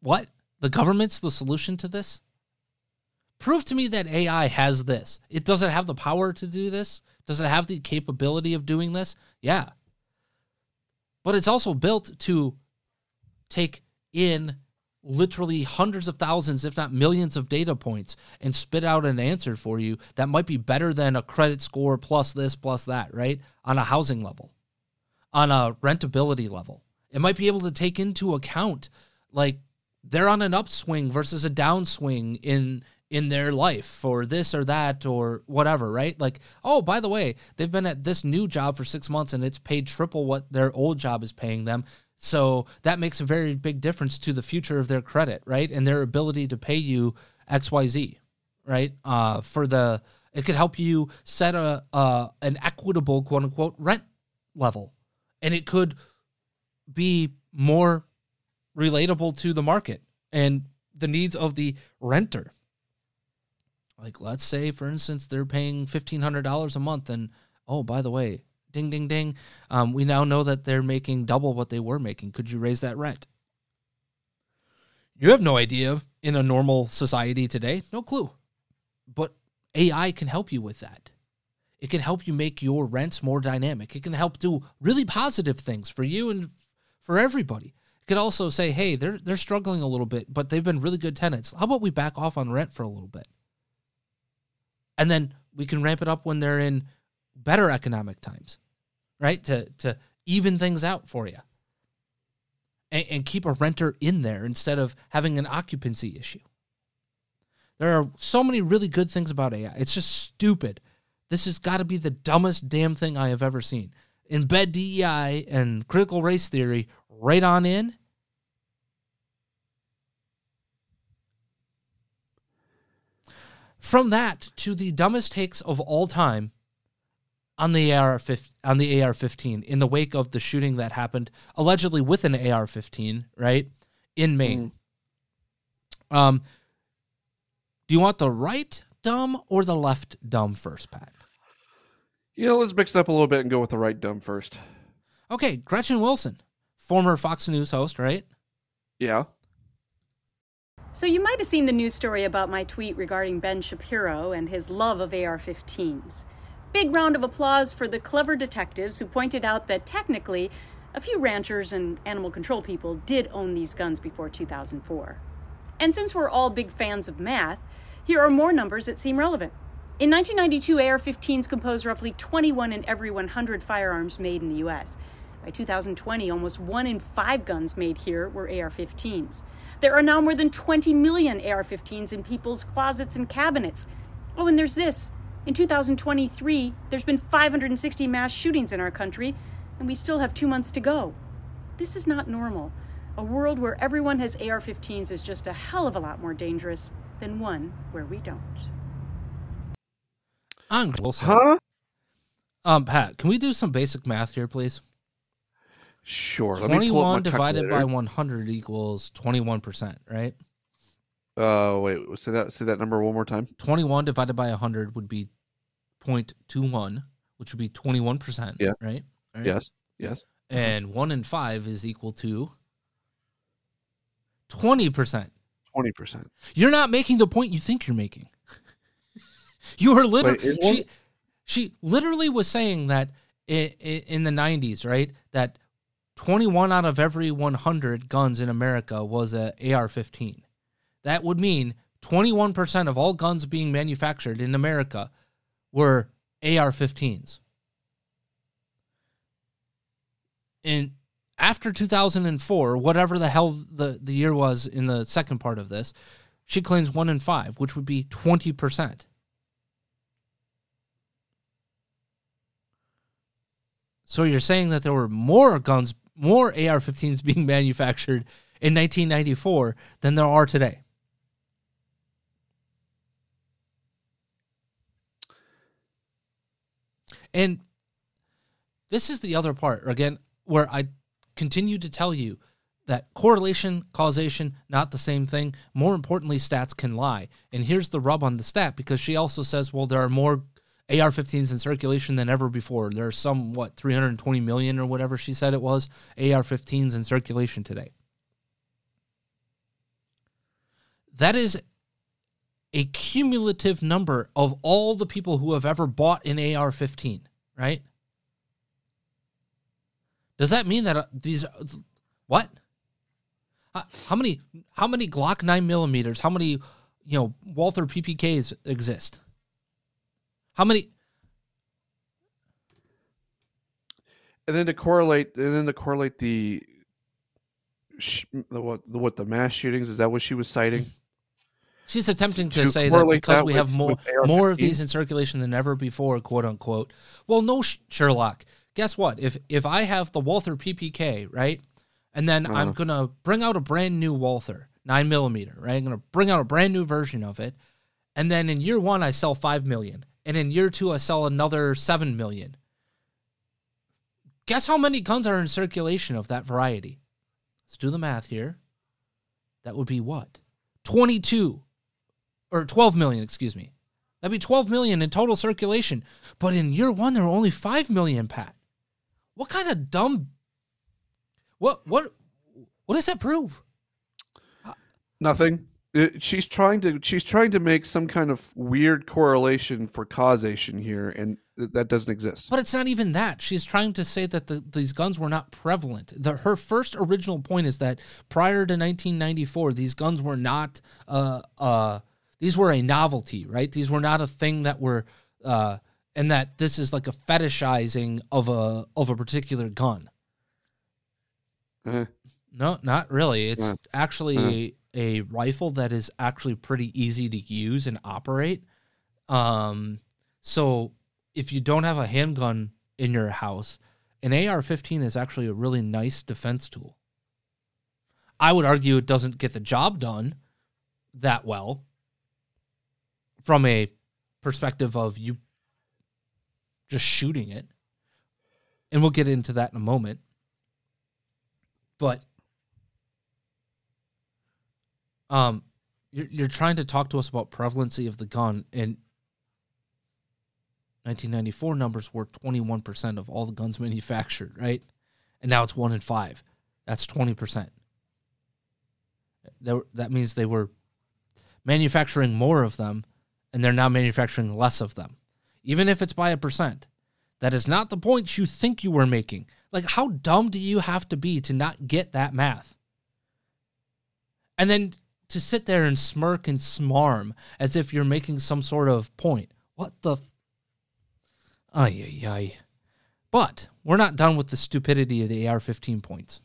A: What? The government's the solution to this? Prove to me that AI has this. It doesn't have the power to do this. Does it have the capability of doing this? Yeah. But it's also built to take in literally hundreds of thousands, if not millions of data points and spit out an answer for you that might be better than a credit score plus this, plus that, right? On a housing level, on a rentability level. It might be able to take into account like they're on an upswing versus a downswing in in their life for this or that or whatever, right? Like, oh, by the way, they've been at this new job for six months and it's paid triple what their old job is paying them. So that makes a very big difference to the future of their credit, right? And their ability to pay you XYZ, right? Uh, for the, it could help you set a, uh, an equitable quote unquote rent level. And it could be more relatable to the market and the needs of the renter. Like, let's say, for instance, they're paying $1,500 a month. And oh, by the way, ding, ding, ding. Um, we now know that they're making double what they were making. Could you raise that rent? You have no idea in a normal society today. No clue. But AI can help you with that. It can help you make your rents more dynamic. It can help do really positive things for you and for everybody. Could also say, hey, they're they're struggling a little bit, but they've been really good tenants. How about we back off on rent for a little bit? And then we can ramp it up when they're in better economic times, right? To to even things out for you. And, and keep a renter in there instead of having an occupancy issue. There are so many really good things about AI. It's just stupid. This has got to be the dumbest damn thing I have ever seen. Embed DEI and critical race theory right on in. From that to the dumbest takes of all time on the AR on the AR-15 in the wake of the shooting that happened allegedly with an AR-15, right, in Maine. Mm. Um, do you want the right dumb or the left dumb first, Pat?
B: You know, let's mix it up a little bit and go with the right dumb first.
A: Okay, Gretchen Wilson, former Fox News host, right?
B: Yeah.
F: So you might have seen the news story about my tweet regarding Ben Shapiro and his love of AR-15s. Big round of applause for the clever detectives who pointed out that technically, a few ranchers and animal control people did own these guns before 2004. And since we're all big fans of math, here are more numbers that seem relevant. In 1992, AR 15s composed roughly 21 in every 100 firearms made in the US. By 2020, almost one in five guns made here were AR 15s. There are now more than 20 million AR 15s in people's closets and cabinets. Oh, and there's this in 2023, there's been 560 mass shootings in our country, and we still have two months to go. This is not normal. A world where everyone has AR 15s is just a hell of a lot more dangerous than one where we don't.
A: I'm Wilson.
B: Huh?
A: Um, Pat, can we do some basic math here, please?
B: Sure.
A: 21 divided by 100 equals 21%, right?
B: Uh, wait, say that say that number one more time.
A: 21 divided by 100 would be 0.21, which would be 21%,
B: Yeah.
A: right? right?
B: Yes. Yes.
A: And 1 in 5 is equal to 20%.
B: Twenty percent.
A: You're not making the point you think you're making. you are literally she she literally was saying that in, in the 90s, right? That 21 out of every 100 guns in America was a AR-15. That would mean 21% of all guns being manufactured in America were AR-15s. And after 2004, whatever the hell the, the year was in the second part of this, she claims one in five, which would be 20%. So you're saying that there were more guns, more AR 15s being manufactured in 1994 than there are today? And this is the other part, again, where I continue to tell you that correlation, causation, not the same thing. More importantly, stats can lie. And here's the rub on the stat because she also says, well, there are more AR 15s in circulation than ever before. There's some, what, 320 million or whatever she said it was, AR 15s in circulation today. That is a cumulative number of all the people who have ever bought an AR 15, right? Does that mean that uh, these what? How many how many Glock nine millimeters? How many you know Walther PPKs exist? How many?
B: And then to correlate, and then to correlate the, sh- the what the what the mass shootings is that what she was citing?
A: She's attempting to, to say that because that we with, have more more of these in circulation than ever before, quote unquote. Well, no, Sherlock. Guess what? If if I have the Walther PPK, right, and then uh-huh. I'm gonna bring out a brand new Walther nine millimeter, right? I'm gonna bring out a brand new version of it, and then in year one I sell five million, and in year two I sell another seven million. Guess how many guns are in circulation of that variety? Let's do the math here. That would be what? 22 or 12 million, excuse me. That'd be 12 million in total circulation. But in year one, there were only 5 million, Pat. What kind of dumb what what what does that prove?
B: Nothing. It, she's trying to she's trying to make some kind of weird correlation for causation here, and that doesn't exist.
A: But it's not even that. She's trying to say that the, these guns were not prevalent. The, her first original point is that prior to 1994, these guns were not uh uh these were a novelty, right? These were not a thing that were uh and that this is like a fetishizing of a of a particular gun. Uh-huh. No, not really. It's uh-huh. actually a, a rifle that is actually pretty easy to use and operate. Um, so if you don't have a handgun in your house, an AR-15 is actually a really nice defense tool. I would argue it doesn't get the job done that well from a perspective of you just shooting it. And we'll get into that in a moment. But um, you're, you're trying to talk to us about prevalency of the gun, and 1994 numbers were 21% of all the guns manufactured, right? And now it's one in five. That's 20%. That, that means they were manufacturing more of them, and they're now manufacturing less of them. Even if it's by a percent, that is not the point you think you were making. Like, how dumb do you have to be to not get that math? And then to sit there and smirk and smarm as if you're making some sort of point. What the? Ay, ay, ay. But we're not done with the stupidity of the AR 15 points.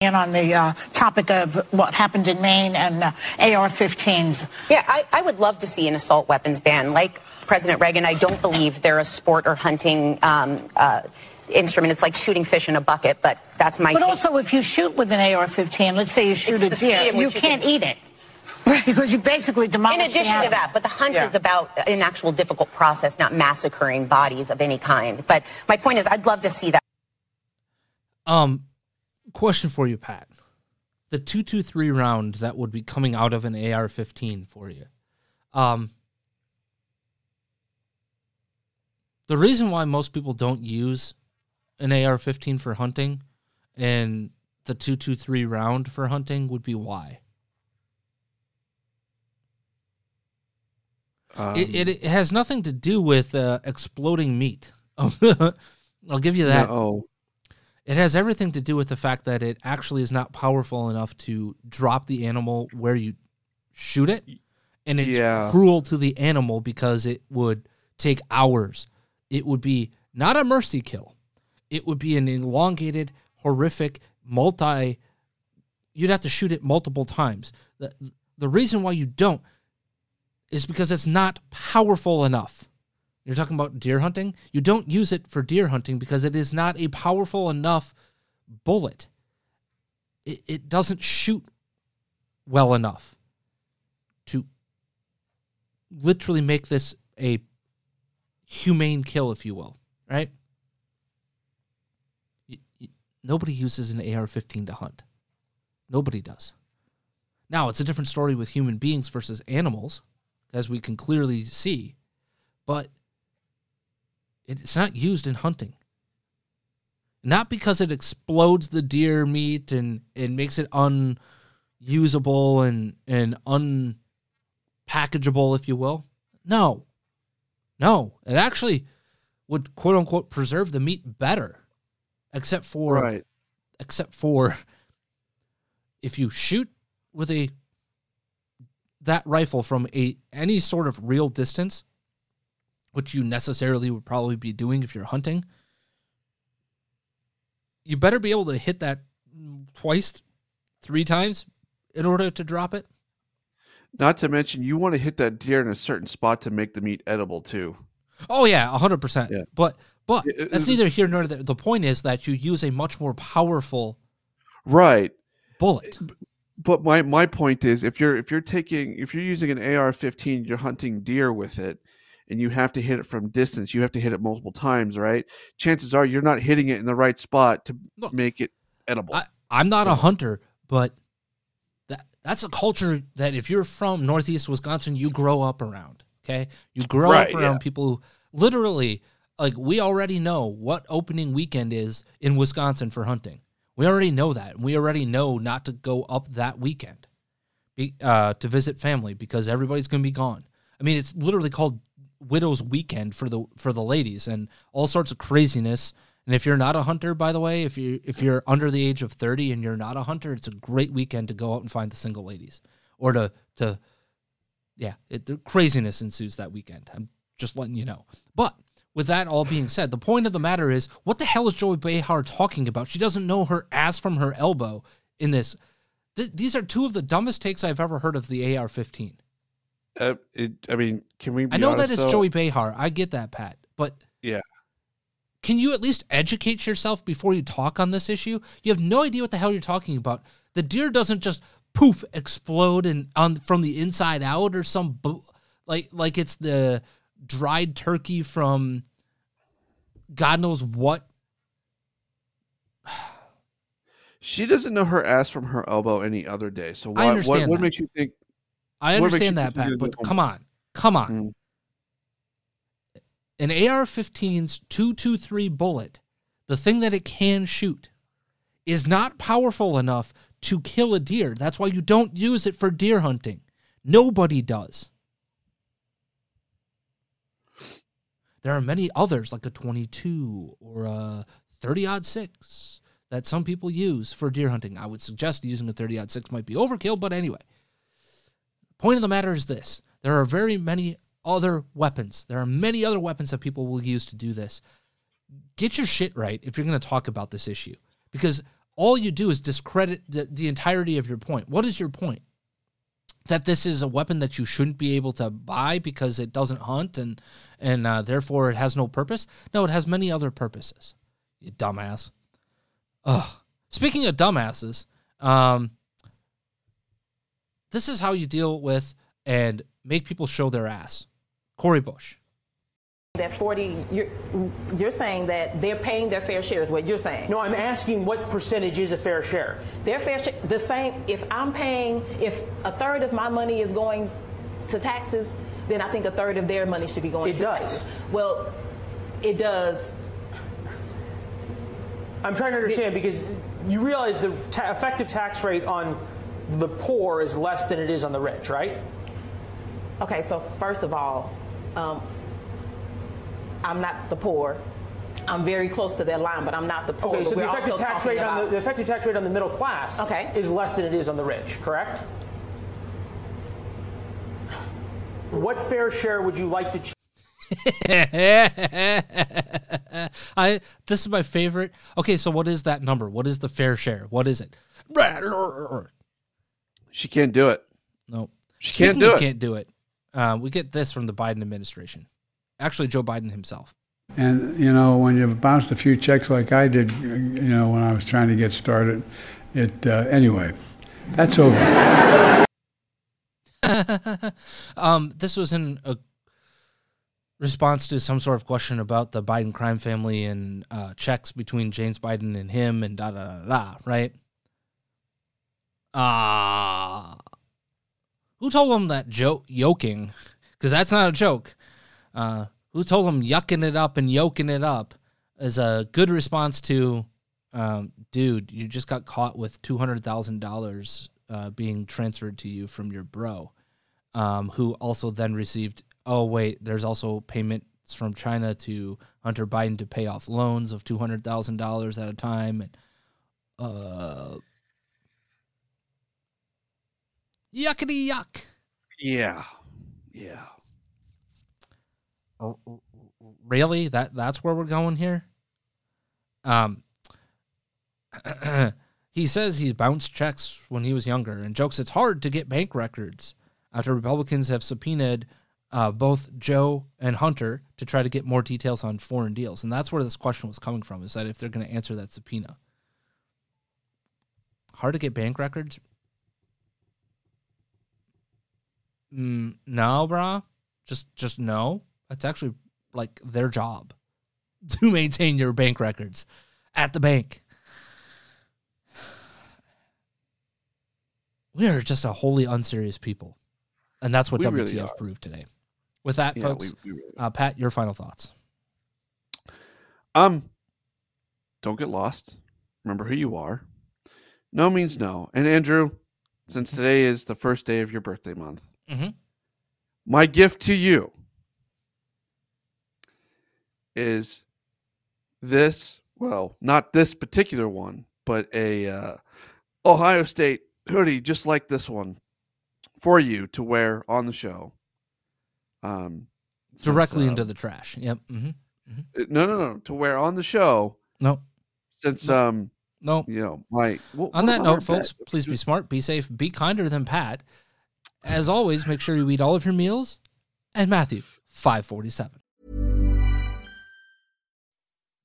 G: And on the uh, topic of what happened in Maine and uh, AR 15s.
H: Yeah, I, I would love to see an assault weapons ban. Like President Reagan, I don't believe they're a sport or hunting. Um, uh, instrument. It's like shooting fish in a bucket, but that's my.
G: But take. also, if you shoot with an AR-15, let's say you shoot it's a deer, you, you can't can... eat it. Because you basically demolish.
H: In addition to that, but the hunt yeah. is about an actual difficult process, not massacring bodies of any kind. But my point is, I'd love to see that.
A: Um, question for you, Pat. The two two three round that would be coming out of an AR fifteen for you. Um, the reason why most people don't use an AR-15 for hunting and the 223 round for hunting would be why. Um, it, it, it, has nothing to do with uh, exploding meat. I'll give you that. It has everything to do with the fact that it actually is not powerful enough to drop the animal where you shoot it. And it's
B: Yeah.
A: cruel to the animal because it would take hours. It would be not a mercy kill. It would be an elongated, horrific, multi you'd have to shoot it multiple times. The the reason why you don't is because it's not powerful enough. You're talking about deer hunting? You don't use it for deer hunting because it is not a powerful enough bullet. It, it doesn't shoot well enough to literally make this a humane kill, if you will, right? Nobody uses an AR 15 to hunt. Nobody does. Now, it's a different story with human beings versus animals, as we can clearly see, but it's not used in hunting. Not because it explodes the deer meat and, and makes it unusable and, and unpackageable, if you will. No. No. It actually would quote unquote preserve the meat better. Except for
B: Right.
A: except for if you shoot with a that rifle from a any sort of real distance, which you necessarily would probably be doing if you're hunting, you better be able to hit that twice, three times in order to drop it.
B: Not to mention, you want to hit that deer in a certain spot to make the meat edible too.
A: Oh yeah, hundred percent. But but
B: Yeah,
A: that's neither here nor there. The point is that you use a much more powerful
B: Right.
A: bullet.
B: But my my point is, if you're if you're taking if you're using an AR-15, you're hunting deer with it, and you have to hit it from distance. You have to hit it multiple times, right? Chances are you're not hitting it in the right spot to
A: Look,
B: make it edible.
A: I, I'm not a hunter, but that that's a culture that if you're from Northeast Wisconsin, you grow up around. Okay, you grow
B: Right,
A: up around
B: yeah.
A: people who literally like we already know what opening weekend is in Wisconsin for hunting. We already know that. We already know not to go up that weekend be, uh, to visit family because everybody's going to be gone. I mean, it's literally called Widow's Weekend for the for the ladies and all sorts of craziness. And if you're not a hunter, by the way, if you if you're under the age of thirty and you're not a hunter, it's a great weekend to go out and find the single ladies or to to yeah, it, the craziness ensues that weekend. I'm just letting you know. But with that all being said, the point of the matter is, what the hell is Joy Behar talking about? She doesn't know her ass from her elbow in this. Th- these are two of the dumbest takes I've ever heard of the AR-15.
B: Uh, it, I mean, can we? Be
A: I know that it's
B: though?
A: Joy Behar. I get that, Pat. But
B: Yeah.
A: can you at least educate yourself before you talk on this issue? You have no idea what the hell you're talking about. The deer doesn't just poof explode and on from the inside out or some bu- like like it's the dried turkey from God knows what.
B: She doesn't know her ass from her elbow any other day. So
A: I
B: why, what,
A: understand
B: what
A: that.
B: makes you think?
A: I
B: what
A: understand that, Pat, but come on, come on.
B: Mm.
A: An AR-15's 223 bullet, the thing that it can shoot, is not powerful enough to kill a deer. That's why you don't use it for deer hunting. Nobody does. There are many others, like a 22 or a 30 aught 6, that some people use for deer hunting. I would suggest using a 30 aught 6 might be overkill, but anyway. Point of the matter is this there are very many other weapons. There are many other weapons that people will use to do this. Get your shit right if you're going to talk about this issue because all you do is discredit the, the entirety of your point. What is your point? That this is a weapon that you shouldn't be able to buy because it doesn't hunt and and uh, therefore it has no purpose. No, it has many other purposes. You dumbass. Ugh. Speaking of dumbasses, um, this is how you deal with and make people show their ass. Cori Bush.
I: That 40, you're, you're saying that they're paying their fair share is what you're saying.
J: No, I'm asking what percentage is a fair share?
I: Their fair share, the same, if I'm paying, if a third of my money is going to taxes, then I think a third of their money should be going
J: It
I: to
J: does.
I: taxes. Well, it does.
J: I'm trying to understand because you realize the ta- effective tax rate on the poor is less than it is on the rich, right?
I: Okay, so first of all, um, I'm not the poor. I'm very close to that line, but I'm not the poor.
J: Okay, so the effective tax rate on the, the effective tax rate on the middle class
I: Okay.
J: is less than it is on the rich, correct? What fair share would you like to? Ch-
A: I this is my favorite. Okay, so what is that number? What is the fair share? What is it?
B: She can't do it.
A: No,
B: She can't
A: Speaking
B: do it.
A: Can't do it. Uh, we get this from the Biden administration. Actually, Joe Biden himself.
K: And, you know, when you've bounced a few checks like I did, you know, when I was trying to get started, it, uh, anyway, that's over.
A: um, this was in a response to some sort of question about the Biden crime family and uh, checks between James Biden and him and da da da da. Right? Ah, who told him that joke yoking? Because that's not a joke. Uh, who told him yucking it up and yoking it up is a good response to, um, dude, you just got caught with two hundred thousand dollars uh, being transferred to you from your bro, um, who also then received. Oh wait, there's also payments from China to Hunter Biden to pay off loans of two hundred thousand dollars at a time, and uh, yuckity yuck.
B: Yeah. Yeah.
A: R- really? That that's where we're going here? Um he says he bounced checks when he was younger and jokes it's hard to get bank records after republicans have subpoenaed uh, both joe and hunter to try to get more details on foreign deals. And that's where this question was coming from is that if they're going to answer that subpoena. Hard to get bank records? Mm, no brah just just no that's actually like their job to maintain your bank records at the bank. We are just a wholly unserious people. And that's what
B: We
A: WTF
B: really
A: proved today. With that,
B: Yeah,
A: folks,
B: we- we really
A: uh, Pat, your final thoughts.
B: Um, don't get lost. Remember who you are. No means no. And Andrew, since today is the first day of your birthday month,
A: Mhm.
B: my gift to you is this. Well, not this particular one, but a uh, Ohio State hoodie, just like this one, for you to wear on the show. Um, since,
A: Directly
B: uh,
A: into the trash. Yep. mm-hmm.
B: uh, No, no, no. To wear on the show.
A: No.
B: Since um
A: no,
B: you know, my what-
A: On
B: what
A: that note, folks,
B: bet?
A: please be smart, be safe, be kinder than Pat. As always, make sure you eat all of your meals. And Matthew, 547.